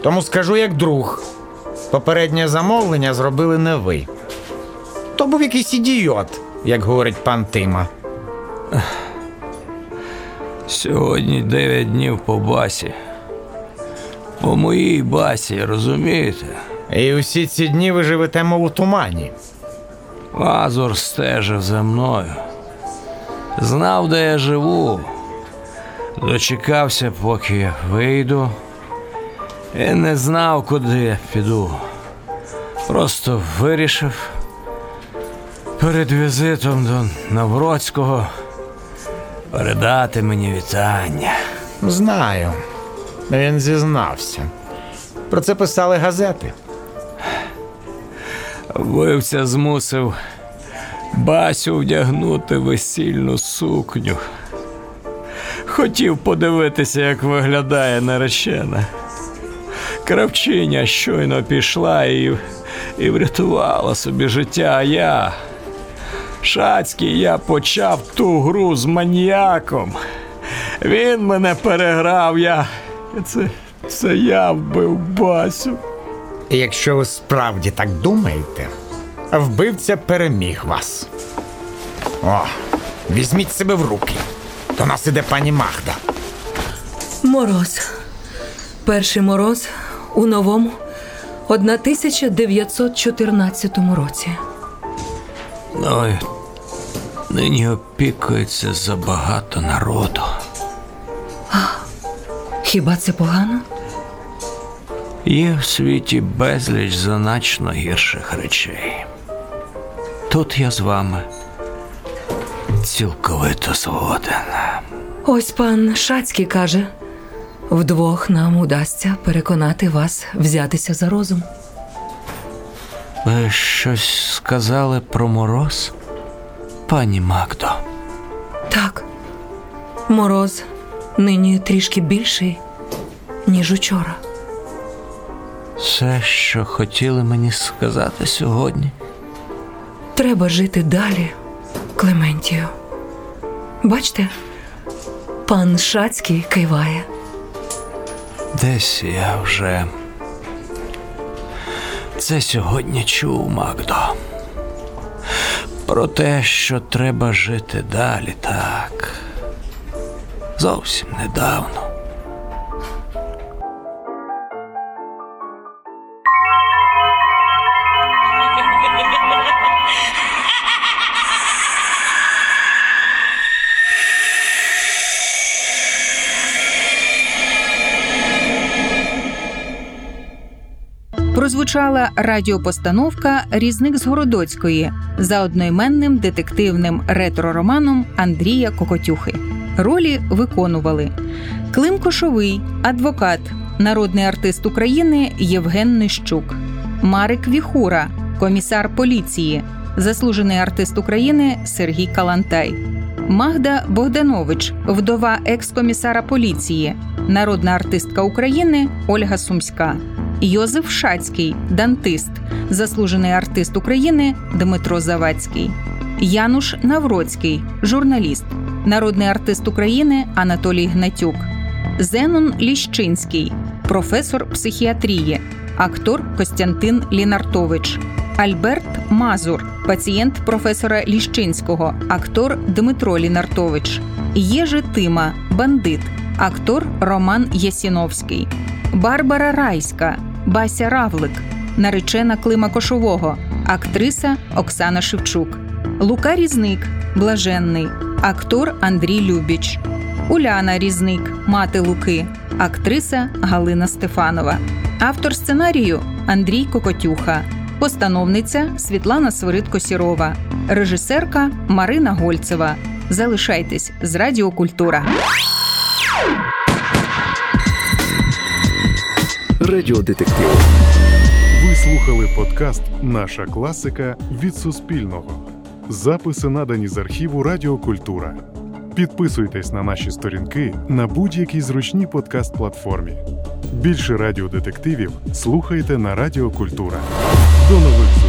Тому скажу як друг. Попереднє замовлення зробили не ви. То був якийсь ідіот, як говорить пан Тима. Сьогодні дев'ять днів по басі. По моїй басі, розумієте? І усі ці дні ви живете, мов у тумані. Азор стежив за мною. Знав, де я живу. Дочекався, поки я вийду. І не знав, куди я піду. Просто вирішив перед візитом до Навроцького передати мені вітання. Знаю. Він зізнався. Про це писали газети. Вбивця змусив Басю вдягнути весільну сукню. Хотів подивитися, як виглядає наречена. Кравчиня щойно пішла і, і врятувала собі життя, а я. Шацький, я почав ту гру з маніяком. Він мене переграв, я. Це, це я вбив Басю. І якщо ви справді так думаєте, вбивця переміг вас. О, візьміть себе в руки. До нас іде пані Магда. Мороз. Перший мороз у новому 1914 році. Ой, нині опікується забагато народу. Хіба це погано? Є в світі безліч значно гірших речей. Тут я з вами цілковито згоден. Ось пан Шацький каже: вдвох нам удасться переконати вас взятися за розум. Ви щось сказали про мороз, пані Магдо? Так, мороз нині трішки більший, ніж учора. Все, що хотіли мені сказати сьогодні. Треба жити далі, Клементію. Бачите, пан Шацький киває. Десь я вже це сьогодні чув, Магдо. Про те, що треба жити далі, так. Зовсім недавно. Прозвучала радіопостановка Різник з Городоцької за одноіменним детективним ретро-романом Андрія Кокотюхи. Ролі виконували Клим Кошовий, адвокат, народний артист України Євген Нищук, Марик Віхура, комісар поліції, заслужений артист України Сергій Калантай, Магда Богданович, вдова екс-комісара поліції, народна артистка України Ольга Сумська. Йозеф Шацький, дантист, заслужений артист України Дмитро Завадський, Януш Навроцький, журналіст, народний артист України Анатолій Гнатюк, Зенон Ліщинський, професор психіатрії, актор Костянтин Лінартович, Альберт Мазур, пацієнт професора Ліщинського, актор Дмитро Лінартович, Єжи Тима, бандит, актор Роман Ясіновський, Барбара Райська. Бася Равлик, наречена Клима Кошового, актриса Оксана Шевчук, Лука Різник, блаженний, актор Андрій Любіч, Уляна Різник, мати Луки, актриса Галина Стефанова, автор сценарію Андрій Кокотюха, постановниця Світлана Свиридко Сірова, режисерка Марина Гольцева. Залишайтесь з Радіокультура. Радіодетектив. Ви слухали подкаст Наша класика від Суспільного. Записи надані з архіву Радіокультура. Підписуйтесь на наші сторінки на будь-якій зручній подкаст-платформі. Більше радіодетективів слухайте на Радіокультура. До нових!